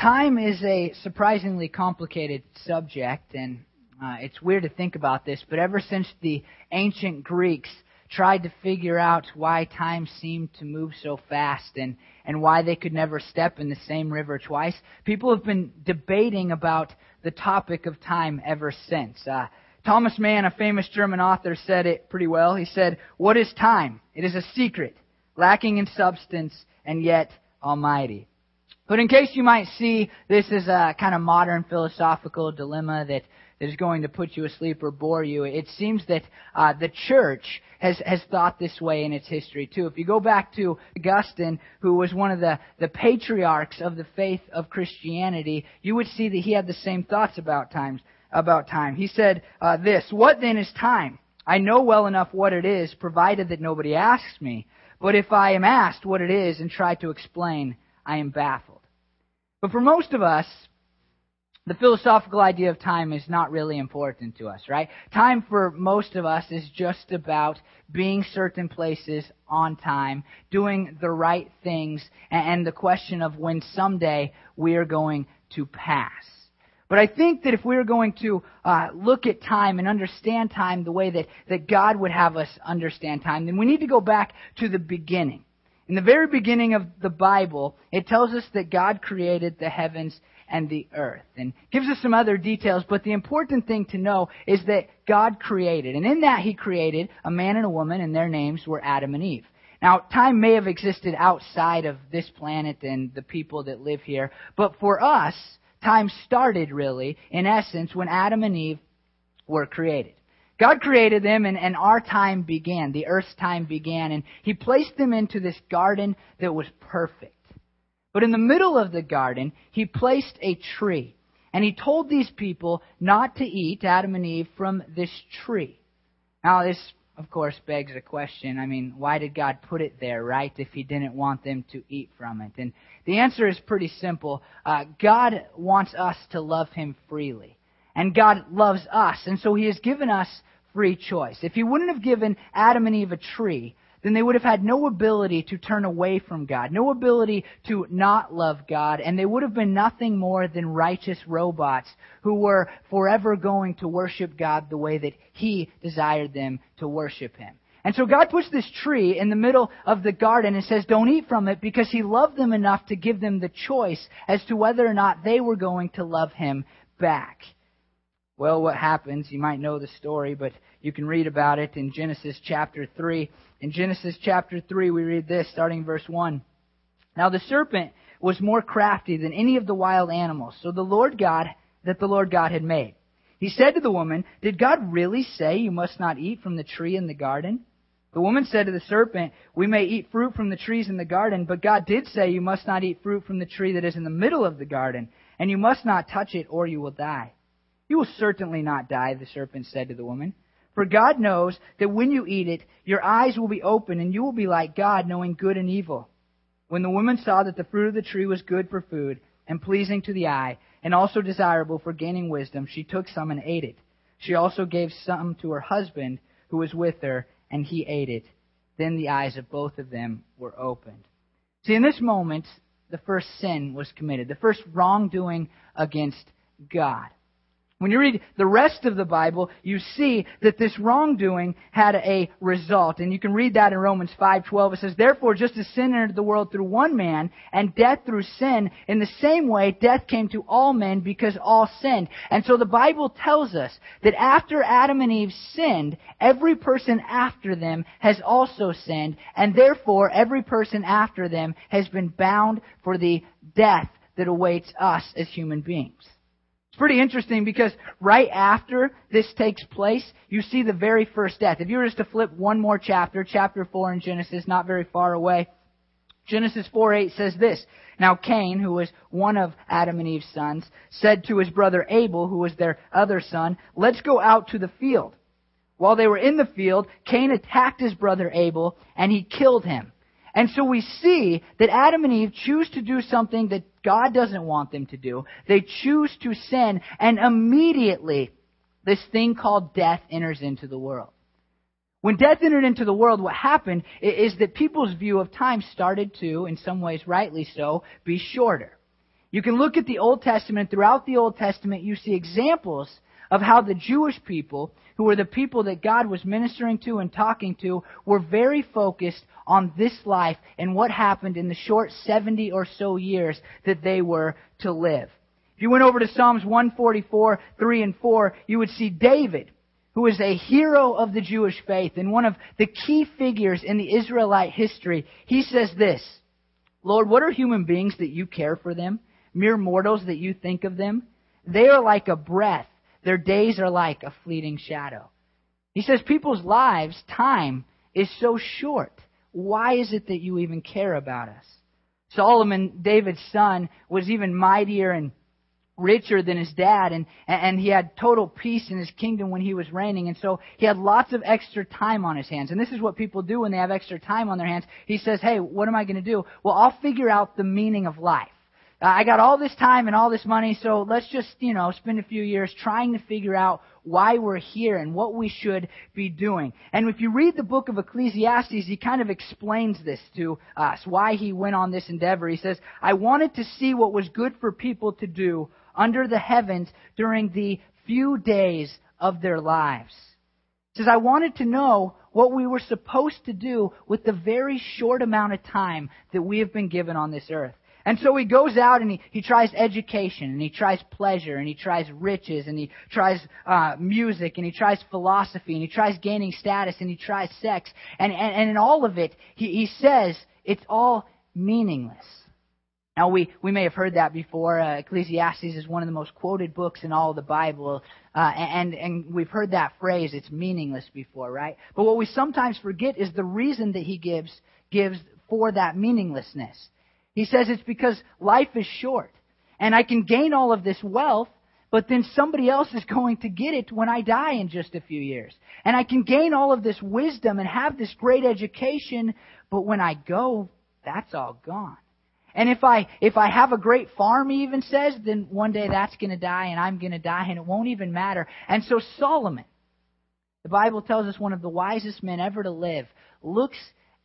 Time is a surprisingly complicated subject, and uh, it's weird to think about this, but ever since the ancient Greeks tried to figure out why time seemed to move so fast and, and why they could never step in the same river twice, people have been debating about the topic of time ever since. Uh, Thomas Mann, a famous German author, said it pretty well. He said, What is time? It is a secret, lacking in substance, and yet almighty. But in case you might see this as a kind of modern philosophical dilemma that, that is going to put you asleep or bore you, it seems that uh, the church has, has thought this way in its history too. If you go back to Augustine, who was one of the, the patriarchs of the faith of Christianity, you would see that he had the same thoughts about times about time. He said uh, this, What then is time? I know well enough what it is, provided that nobody asks me. But if I am asked what it is and try to explain, I am baffled. But for most of us, the philosophical idea of time is not really important to us, right? Time for most of us is just about being certain places on time, doing the right things, and the question of when someday we are going to pass. But I think that if we are going to uh, look at time and understand time the way that, that God would have us understand time, then we need to go back to the beginning. In the very beginning of the Bible, it tells us that God created the heavens and the earth and gives us some other details, but the important thing to know is that God created. And in that He created a man and a woman and their names were Adam and Eve. Now, time may have existed outside of this planet and the people that live here, but for us, time started really, in essence, when Adam and Eve were created. God created them and, and our time began. The earth's time began and He placed them into this garden that was perfect. But in the middle of the garden, He placed a tree. And He told these people not to eat, Adam and Eve, from this tree. Now this, of course, begs a question. I mean, why did God put it there, right, if He didn't want them to eat from it? And the answer is pretty simple. Uh, God wants us to love Him freely. And God loves us. And so He has given us free choice. If He wouldn't have given Adam and Eve a tree, then they would have had no ability to turn away from God, no ability to not love God, and they would have been nothing more than righteous robots who were forever going to worship God the way that He desired them to worship Him. And so God puts this tree in the middle of the garden and says, don't eat from it because He loved them enough to give them the choice as to whether or not they were going to love Him back. Well, what happens, you might know the story, but you can read about it in Genesis chapter 3. In Genesis chapter 3, we read this, starting verse 1. Now the serpent was more crafty than any of the wild animals, so the Lord God, that the Lord God had made. He said to the woman, Did God really say you must not eat from the tree in the garden? The woman said to the serpent, We may eat fruit from the trees in the garden, but God did say you must not eat fruit from the tree that is in the middle of the garden, and you must not touch it or you will die. You will certainly not die, the serpent said to the woman. For God knows that when you eat it, your eyes will be open and you will be like God, knowing good and evil. When the woman saw that the fruit of the tree was good for food and pleasing to the eye and also desirable for gaining wisdom, she took some and ate it. She also gave some to her husband who was with her and he ate it. Then the eyes of both of them were opened. See, in this moment, the first sin was committed, the first wrongdoing against God. When you read the rest of the Bible, you see that this wrongdoing had a result. And you can read that in Romans 5:12. It says, "Therefore, just as sin entered the world through one man, and death through sin, in the same way death came to all men because all sinned." And so the Bible tells us that after Adam and Eve sinned, every person after them has also sinned, and therefore every person after them has been bound for the death that awaits us as human beings. It's pretty interesting because right after this takes place, you see the very first death. If you were just to flip one more chapter, chapter 4 in Genesis, not very far away, Genesis 4:8 says this. Now Cain, who was one of Adam and Eve's sons, said to his brother Abel, who was their other son, Let's go out to the field. While they were in the field, Cain attacked his brother Abel, and he killed him. And so we see that Adam and Eve choose to do something that God doesn't want them to do. They choose to sin, and immediately this thing called death enters into the world. When death entered into the world, what happened is that people's view of time started to, in some ways rightly so, be shorter. You can look at the Old Testament. Throughout the Old Testament, you see examples of how the Jewish people, who were the people that God was ministering to and talking to, were very focused on this life and what happened in the short 70 or so years that they were to live. If you went over to Psalms 144, 3 and 4, you would see David, who is a hero of the Jewish faith and one of the key figures in the Israelite history. He says this, Lord, what are human beings that you care for them? mere mortals that you think of them? They are like a breath. Their days are like a fleeting shadow. He says people's lives, time, is so short. Why is it that you even care about us? Solomon, David's son, was even mightier and richer than his dad and and he had total peace in his kingdom when he was reigning and so he had lots of extra time on his hands and this is what people do when they have extra time on their hands he says hey what am i going to do well i'll figure out the meaning of life Uh, I got all this time and all this money, so let's just, you know, spend a few years trying to figure out why we're here and what we should be doing. And if you read the book of Ecclesiastes, he kind of explains this to us, why he went on this endeavor. He says, I wanted to see what was good for people to do under the heavens during the few days of their lives. He says, I wanted to know what we were supposed to do with the very short amount of time that we have been given on this earth. And so he goes out and he, he tries education and he tries pleasure and he tries riches and he tries uh, music and he tries philosophy and he tries gaining status and he tries sex. And, and, and in all of it, he, he says it's all meaningless. Now, we, we may have heard that before. Uh, Ecclesiastes is one of the most quoted books in all of the Bible. Uh, and, and we've heard that phrase, it's meaningless before, right? But what we sometimes forget is the reason that he gives, gives for that meaninglessness. He says it's because life is short. And I can gain all of this wealth, but then somebody else is going to get it when I die in just a few years. And I can gain all of this wisdom and have this great education, but when I go, that's all gone. And if I if I have a great farm, he even says, then one day that's going to die and I'm going to die and it won't even matter. And so Solomon, the Bible tells us one of the wisest men ever to live, looks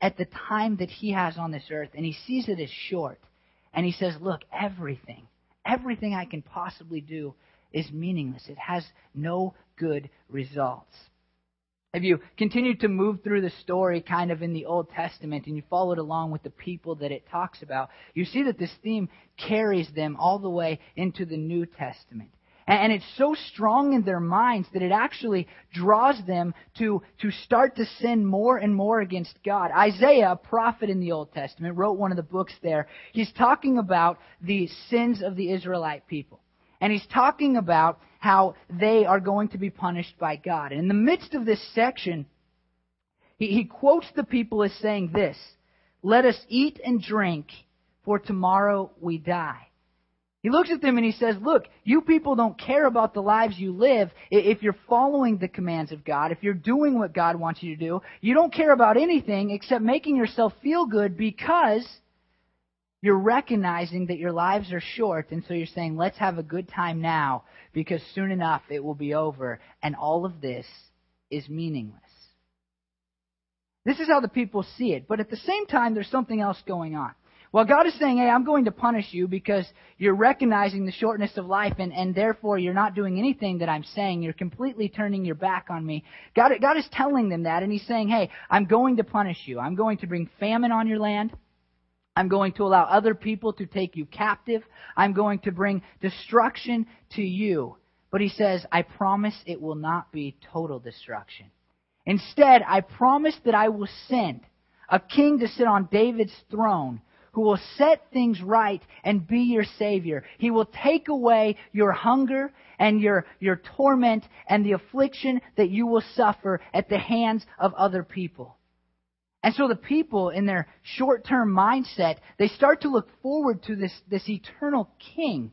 at the time that he has on this earth and he sees it as short. And he says, Look, everything, everything I can possibly do is meaningless. It has no good results. If you continue to move through the story kind of in the Old Testament and you follow it along with the people that it talks about, you see that this theme carries them all the way into the New Testament. And it's so strong in their minds that it actually draws them to, to start to sin more and more against God. Isaiah, a prophet in the Old Testament, wrote one of the books there. He's talking about the sins of the Israelite people. And he's talking about how they are going to be punished by God. And in the midst of this section, he, he quotes the people as saying this, Let us eat and drink, for tomorrow we die. He looks at them and he says, Look, you people don't care about the lives you live if you're following the commands of God, if you're doing what God wants you to do. You don't care about anything except making yourself feel good because you're recognizing that your lives are short. And so you're saying, Let's have a good time now because soon enough it will be over. And all of this is meaningless. This is how the people see it. But at the same time, there's something else going on. Well, God is saying, hey, I'm going to punish you because you're recognizing the shortness of life and, and therefore you're not doing anything that I'm saying. You're completely turning your back on me. God, God is telling them that and He's saying, hey, I'm going to punish you. I'm going to bring famine on your land. I'm going to allow other people to take you captive. I'm going to bring destruction to you. But He says, I promise it will not be total destruction. Instead, I promise that I will send a king to sit on David's throne who will set things right and be your Savior. He will take away your hunger and your, your torment and the affliction that you will suffer at the hands of other people. And so the people, in their short term mindset, they start to look forward to this, this eternal king,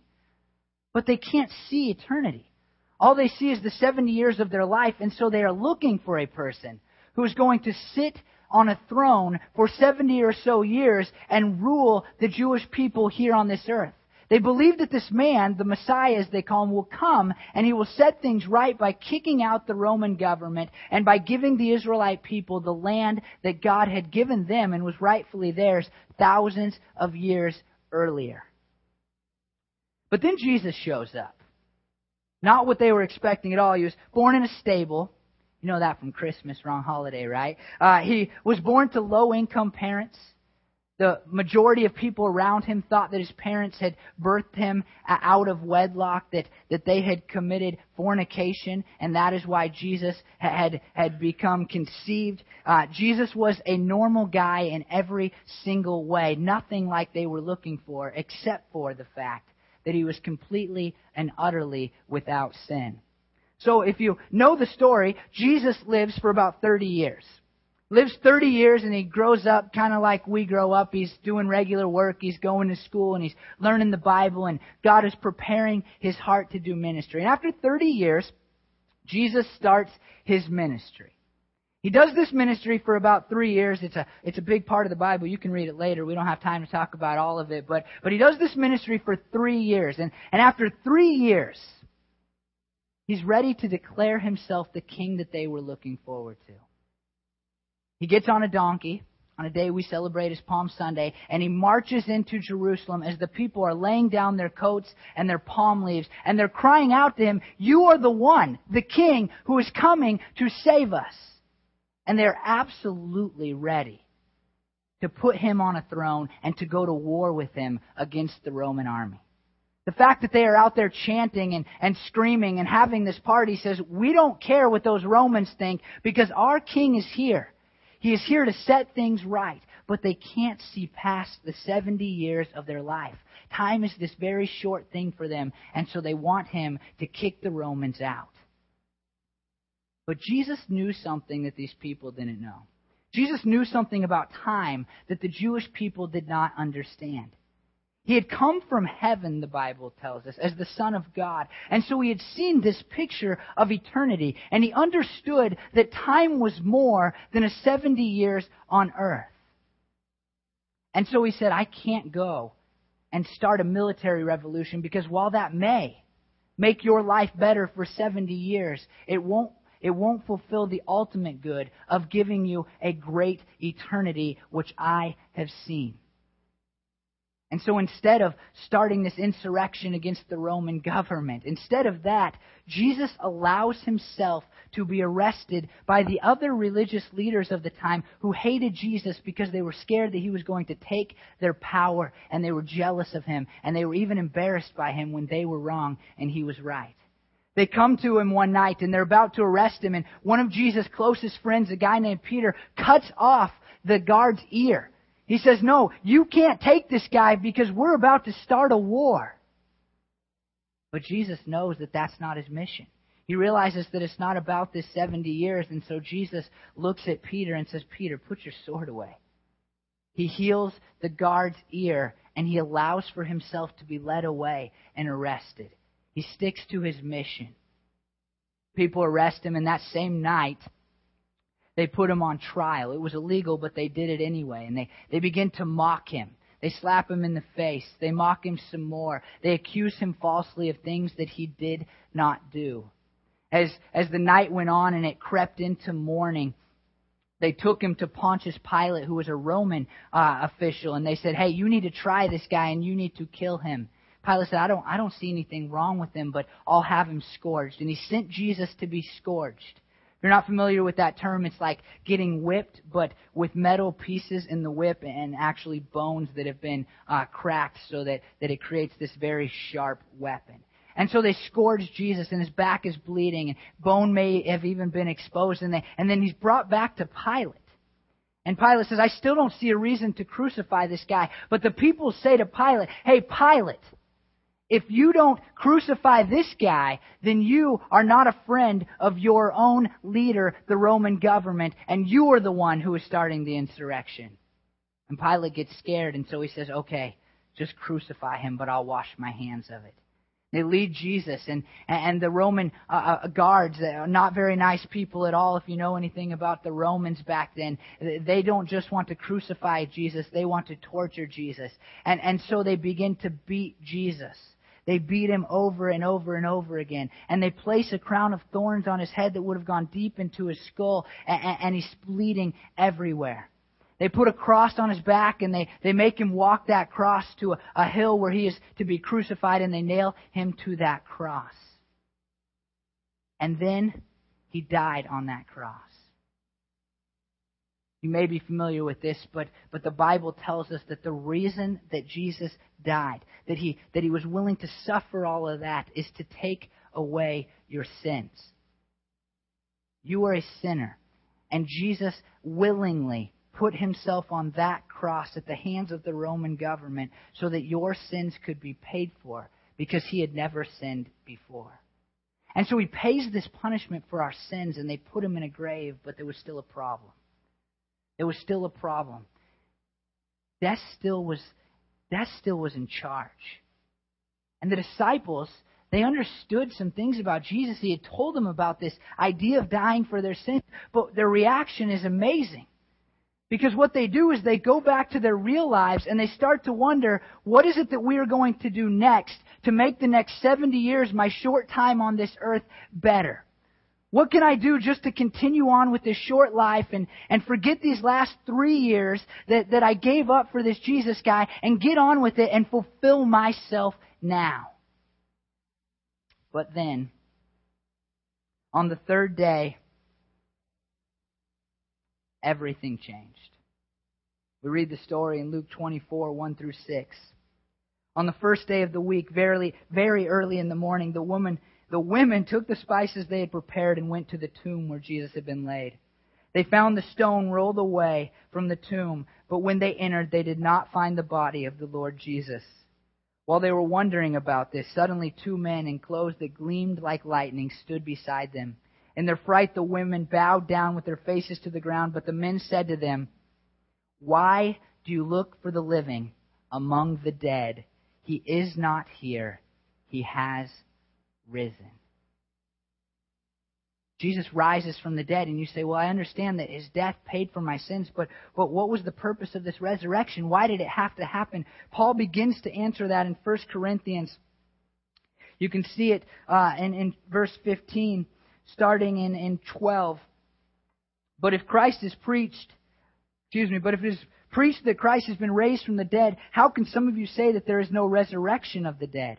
but they can't see eternity. All they see is the 70 years of their life, and so they are looking for a person who is going to sit on a throne for 70 or so years and rule the Jewish people here on this earth. They believe that this man, the Messiah as they call him, will come and he will set things right by kicking out the Roman government and by giving the Israelite people the land that God had given them and was rightfully theirs thousands of years earlier. But then Jesus shows up. Not what they were expecting at all. He was born in a stable. You know that from Christmas, wrong holiday, right? Uh, he was born to low income parents. The majority of people around him thought that his parents had birthed him out of wedlock, that, that they had committed fornication, and that is why Jesus had, had become conceived. Uh, Jesus was a normal guy in every single way, nothing like they were looking for, except for the fact that he was completely and utterly without sin. So if you know the story, Jesus lives for about 30 years lives 30 years and he grows up kind of like we grow up. He's doing regular work. He's going to school and he's learning the Bible and God is preparing his heart to do ministry. And after 30 years, Jesus starts his ministry. He does this ministry for about three years. It's a, it's a big part of the Bible. You can read it later. We don't have time to talk about all of it. But, but he does this ministry for three years. And, and after three years, he's ready to declare himself the king that they were looking forward to. He gets on a donkey on a day we celebrate as Palm Sunday, and he marches into Jerusalem as the people are laying down their coats and their palm leaves, and they're crying out to him, You are the one, the king, who is coming to save us. And they're absolutely ready to put him on a throne and to go to war with him against the Roman army. The fact that they are out there chanting and, and screaming and having this party says, we don't care what those Romans think because our king is here. He is here to set things right, but they can't see past the 70 years of their life. Time is this very short thing for them, and so they want him to kick the Romans out. But Jesus knew something that these people didn't know. Jesus knew something about time that the Jewish people did not understand. He had come from heaven, the Bible tells us, as the Son of God. And so he had seen this picture of eternity. And he understood that time was more than a 70 years on earth. And so he said, I can't go and start a military revolution because while that may make your life better for 70 years, it won't it won't fulfill the ultimate good of giving you a great eternity, which I have seen. And so instead of starting this insurrection against the Roman government, instead of that, Jesus allows himself to be arrested by the other religious leaders of the time who hated Jesus because they were scared that he was going to take their power and they were jealous of him and they were even embarrassed by him when they were wrong and he was right. They come to him one night and they're about to arrest him and one of Jesus' closest friends, a guy named Peter, cuts off the guard's ear he says, No, you can't take this guy because we're about to start a war. But Jesus knows that that's not his mission. He realizes that it's not about this 70 years, and so Jesus looks at Peter and says, Peter, put your sword away. He heals the guard's ear, and he allows for himself to be led away and arrested. He sticks to his mission. People arrest him, and that same night, they put him on trial. It was illegal, but they did it anyway. And they, they begin to mock him. They slap him in the face. They mock him some more. They accuse him falsely of things that he did not do. As, as the night went on and it crept into morning, they took him to Pontius Pilate, who was a Roman uh, official, and they said, "Hey, you need to try this guy, and you need to kill him." Pilate said, "I don't, I don't see anything wrong with him, but I'll have him scourged." And he sent Jesus to be scourged you're not familiar with that term, it's like getting whipped, but with metal pieces in the whip and actually bones that have been uh, cracked so that, that it creates this very sharp weapon. And so they scourge Jesus, and his back is bleeding, and bone may have even been exposed, and, they, and then he's brought back to Pilate. And Pilate says, I still don't see a reason to crucify this guy. But the people say to Pilate, Hey, Pilate, if you don't crucify this guy, then you are not a friend of your own leader, the Roman government, and you are the one who is starting the insurrection. And Pilate gets scared, and so he says, okay, just crucify him, but I'll wash my hands of it. They lead Jesus, and, and the Roman uh, uh guards, uh, not very nice people at all, if you know anything about the Romans back then. They don't just want to crucify Jesus, they want to torture Jesus. And, and so they begin to beat Jesus. They beat him over and over and over again. And they place a crown of thorns on his head that would have gone deep into his skull, and, and he's bleeding everywhere. They put a cross on his back and they, they make him walk that cross to a, a hill where he is to be crucified and they nail him to that cross. And then he died on that cross. You may be familiar with this, but, but the Bible tells us that the reason that Jesus died, that he, that he was willing to suffer all of that, is to take away your sins. You are a sinner, and Jesus willingly put himself on that cross at the hands of the Roman government so that your sins could be paid for because he had never sinned before. And so he pays this punishment for our sins and they put him in a grave, but there was still a problem. There was still a problem. Death still was death still was in charge. And the disciples, they understood some things about Jesus. He had told them about this idea of dying for their sins, but their reaction is amazing. Because what they do is they go back to their real lives and they start to wonder, what is it that we are going to do next to make the next 70 years, my short time on this earth, better? What can I do just to continue on with this short life and, and forget these last three years that, that I gave up for this Jesus guy and get on with it and fulfill myself now? But then, on the third day, everything changed. We read the story in Luke 24, 1 through 6. On the first day of the week, very, very early in the morning, the woman, the women took the spices they had prepared and went to the tomb where Jesus had been laid. They found the stone rolled away from the tomb, but when they entered, they did not find the body of the Lord Jesus. While they were wondering about this, suddenly two men in clothes that gleamed like lightning stood beside them. In their fright, the women bowed down with their faces to the ground, but the men said to them, Why do you look for the living among the dead? He is not here. He has risen. Jesus rises from the dead, and you say, Well, I understand that his death paid for my sins, but, but what was the purpose of this resurrection? Why did it have to happen? Paul begins to answer that in 1 Corinthians. You can see it uh, in, in verse 15 starting in, in 12. But if Christ is preached, excuse me, but if it is preached that Christ has been raised from the dead, how can some of you say that there is no resurrection of the dead?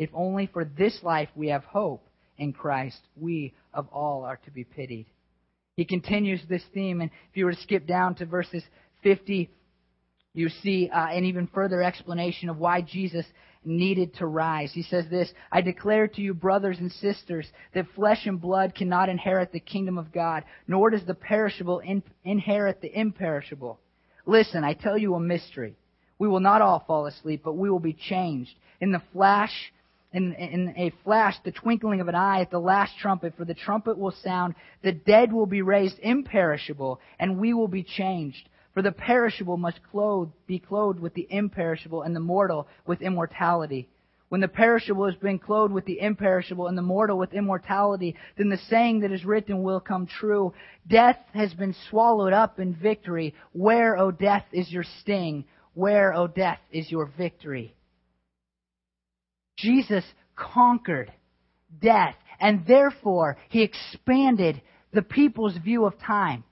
If only for this life we have hope in Christ, we of all are to be pitied. He continues this theme, and if you were to skip down to verses 50, you see uh, an even further explanation of why Jesus needed to rise. He says this I declare to you, brothers and sisters, that flesh and blood cannot inherit the kingdom of God, nor does the perishable in- inherit the imperishable. Listen, I tell you a mystery. We will not all fall asleep, but we will be changed. In the flash, in, in a flash, the twinkling of an eye at the last trumpet, for the trumpet will sound, the dead will be raised imperishable, and we will be changed. For the perishable must clothe, be clothed with the imperishable, and the mortal with immortality. When the perishable has been clothed with the imperishable, and the mortal with immortality, then the saying that is written will come true. Death has been swallowed up in victory. Where, O death, is your sting? Where, O death, is your victory? Jesus conquered death, and therefore he expanded the people's view of time.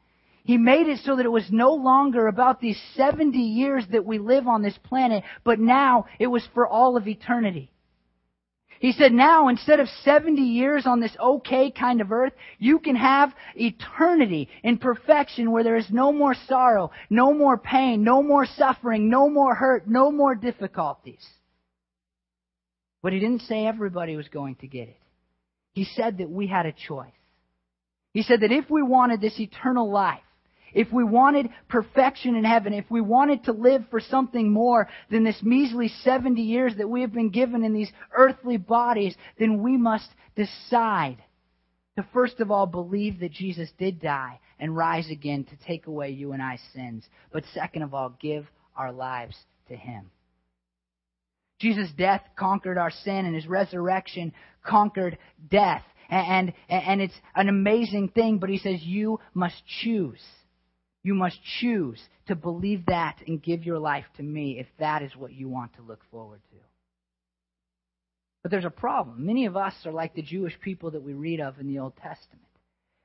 He made it so that it was no longer about these 70 years that we live on this planet, but now it was for all of eternity. He said, now instead of 70 years on this okay kind of earth, you can have eternity in perfection where there is no more sorrow, no more pain, no more suffering, no more hurt, no more difficulties. But he didn't say everybody was going to get it. He said that we had a choice. He said that if we wanted this eternal life, if we wanted perfection in heaven, if we wanted to live for something more than this measly 70 years that we have been given in these earthly bodies, then we must decide To first of all believe that Jesus did die and rise again to take away you and I's sins. But second of all, give our lives to Him. Jesus' death conquered our sin and His resurrection conquered death. And, and, and it's an amazing thing, but He says you must choose. You must choose to believe that and give your life to me if that is what you want to look forward to. But there's a problem. Many of us are like the Jewish people that we read of in the Old Testament.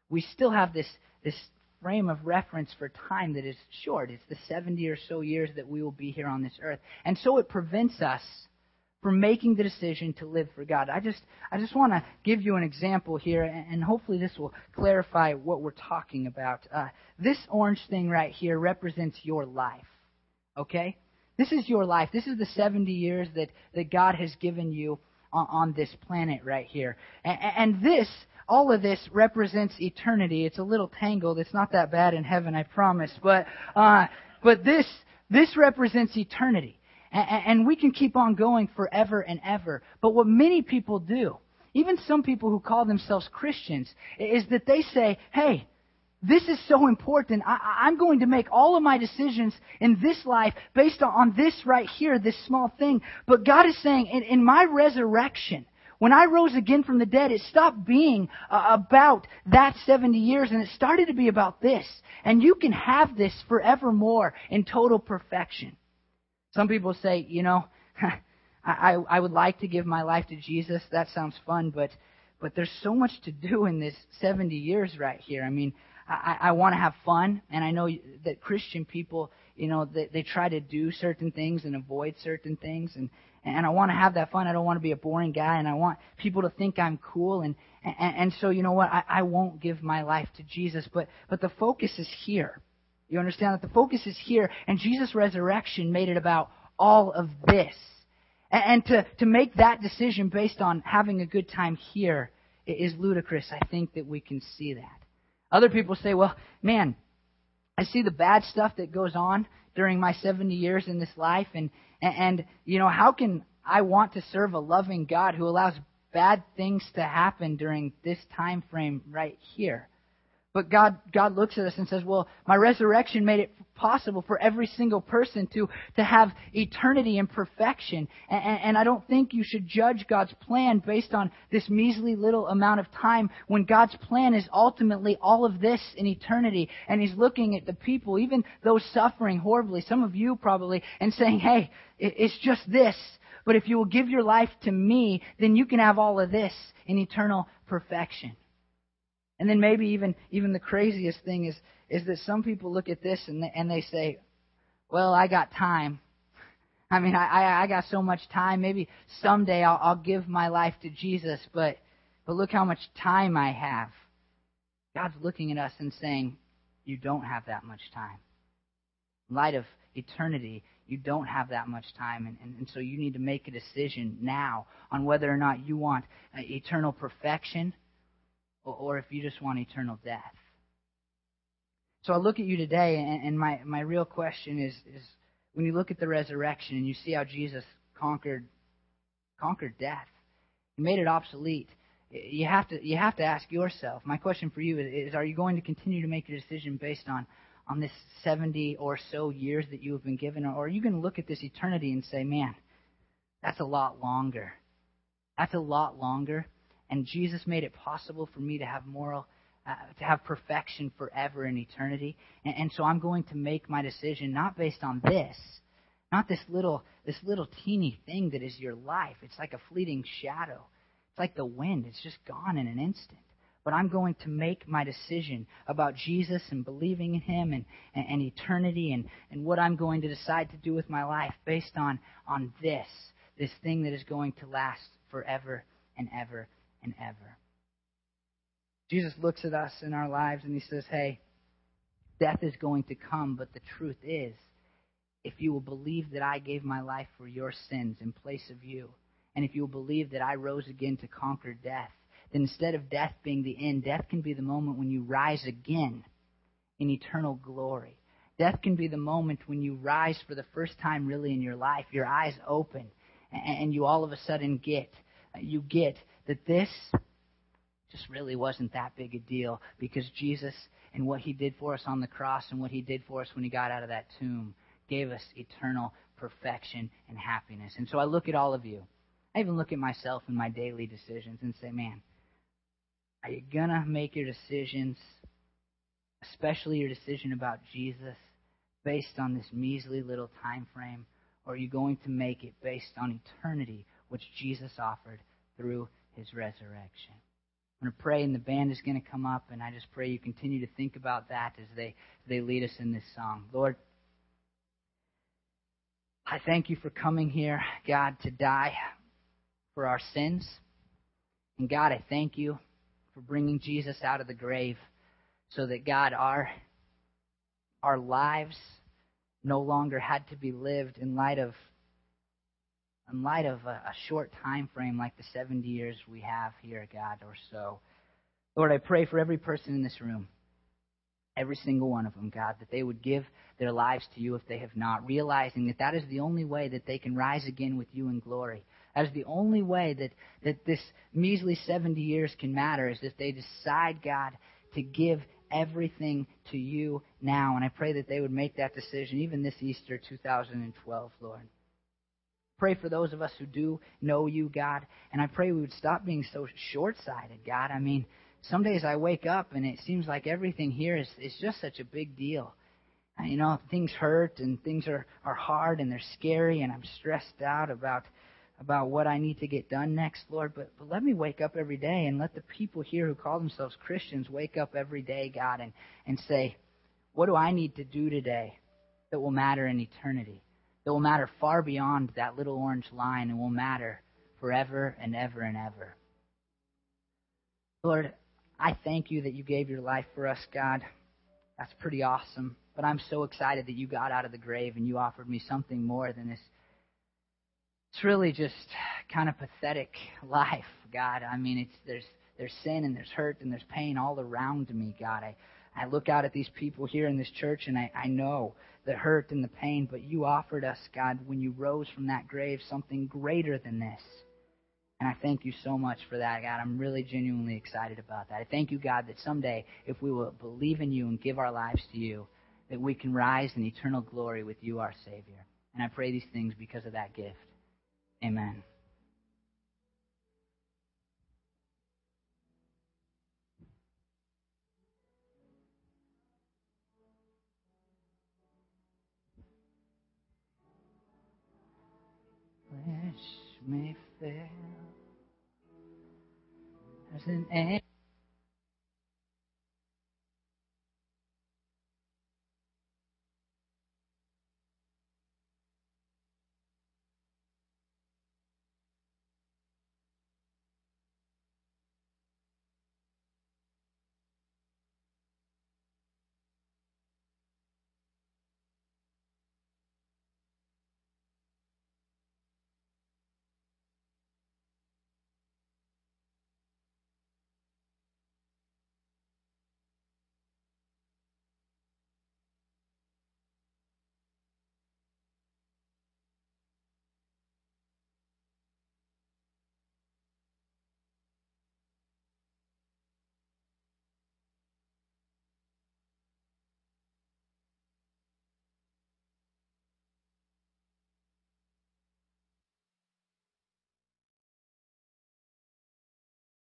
We still have this, this frame of reference for time that is short. It's the 70 or so years that we will be here on this earth. And so it prevents us from making the decision to live for God. I just, I just want to give you an example here, and hopefully this will clarify what we're talking about. Uh, this orange thing right here represents your life. Okay? This is your life. This is the 70 years that, that God has given you on, on this planet right here. And, and this, all of this represents eternity. It's a little tangled. It's not that bad in heaven, I promise. But, uh, but this, this represents eternity. And we can keep on going forever and ever. But what many people do, even some people who call themselves Christians, is that they say, hey, this is so important. I, am going to make all of my decisions in this life based on this right here, this small thing. But God is saying, in, in my resurrection, when I rose again from the dead, it stopped being uh, about that 70 years and it started to be about this. And you can have this forevermore in total perfection. Some people say, you know, I, I would like to give my life to Jesus. That sounds fun, but, but there's so much to do in this 70 years right here. I mean, I, I want to have fun, and I know that Christian people, you know, they, they try to do certain things and avoid certain things, and and I want to have that fun. I don't want to be a boring guy, and I want people to think I'm cool, and and, and so you know what? I, I won't give my life to Jesus, but but the focus is here. You understand that the focus is here, and Jesus' resurrection made it about all of this. And, and to, to make that decision based on having a good time here is ludicrous. I think that we can see that. Other people say, well, man, I see the bad stuff that goes on during my 70 years in this life, and, and, you know, how can I want to serve a loving God who allows bad things to happen during this time frame right here? But God, God looks at us and says, well, my resurrection made it possible for every single person to, to have eternity and perfection. And, and I don't think you should judge God's plan based on this measly little amount of time when God's plan is ultimately all of this in eternity. And He's looking at the people, even those suffering horribly, some of you probably, and saying, hey, it's just this. But if you will give your life to me, then you can have all of this in eternal perfection. And then maybe even even the craziest thing is is that some people look at this and they, and they say, "Well, I got time. I mean, I, I I got so much time. Maybe someday I'll, I'll give my life to Jesus, but but look how much time I have." God's looking at us and saying, "You don't have that much time." In light of eternity, you don't have that much time, and, and, and so you need to make a decision now on whether or not you want uh, eternal perfection or, or if you just want eternal death. So I look at you today, and, and my, my real question is, is when you look at the resurrection and you see how Jesus conquered conquered death, he made it obsolete. You have to you have to ask yourself. My question for you is, is: Are you going to continue to make your decision based on on this 70 or so years that you have been given, or are you going to look at this eternity and say, "Man, that's a lot longer. That's a lot longer." And Jesus made it possible for me to have moral, uh, to have perfection forever in eternity. And, and so I'm going to make my decision not based on this, not this little, this little teeny thing that is your life. It's like a fleeting shadow. It's like the wind. It's just gone in an instant. But I'm going to make my decision about Jesus and believing in Him and, and, and eternity and, and what I'm going to decide to do with my life based on, on this, this thing that is going to last forever and ever and ever. Jesus looks at us in our lives and he says, Hey, death is going to come, but the truth is, if you will believe that I gave my life for your sins in place of you, and if you will believe that I rose again to conquer death, then instead of death being the end, death can be the moment when you rise again in eternal glory. Death can be the moment when you rise for the first time really in your life, your eyes open, and you all of a sudden get, you get that this just really wasn't that big a deal because Jesus and what he did for us on the cross and what he did for us when he got out of that tomb gave us eternal perfection and happiness. And so I look at all of you. I even look at myself in my daily decisions and say, man, are you going to make your decisions, especially your decision about Jesus, based on this measly little time frame? Or are you going to make it based on eternity, which Jesus offered through his resurrection? I'm going to pray, and the band is going to come up, and I just pray you continue to think about that as they, they lead us in this song. Lord, I thank you for coming here, God, to die for our sins. And God, I thank you for bringing Jesus out of the grave so that, God, our, our lives no longer had to be lived in light of in light of a, a short time frame like the 70 years we have here, God, or so. Lord, I pray for every person in this room, every single one of them, God, that they would give their lives to you if they have not, realizing that that is the only way that they can rise again with you in glory. That is the only way that, that this measly 70 years can matter, is if they decide, God, to give everything to you now. And I pray that they would make that decision even this Easter 2012, Lord. Pray for those of us who do know you, God. And I pray we would stop being so short sighted, God. I mean, some days I wake up and it seems like everything here is, is just such a big deal. You know, things hurt and things are, are hard and they're scary and I'm stressed out about about what I need to get done next, Lord. But, but let me wake up every day and let the people here who call themselves Christians wake up every day, God, and, and say, what do I need to do today that will matter in eternity? That will matter far beyond that little orange line and will matter forever and ever and ever. Lord, I thank you that you gave your life for us, God. That's pretty awesome. But I'm so excited that you got out of the grave and you offered me something more than this. It's really just kind of pathetic life, God. I mean, it's there's there's sin and there's hurt and there's pain all around me, God. I I look out at these people here in this church and I, I know the hurt and the pain, but you offered us, God, when you rose from that grave, something greater than this. And I thank you so much for that, God. I'm really genuinely excited about that. I thank you, God, that someday, if we will believe in you and give our lives to you, that we can rise in eternal glory with you, our Savior. And I pray these things because of that gift. Amen. Flesh may fail. As an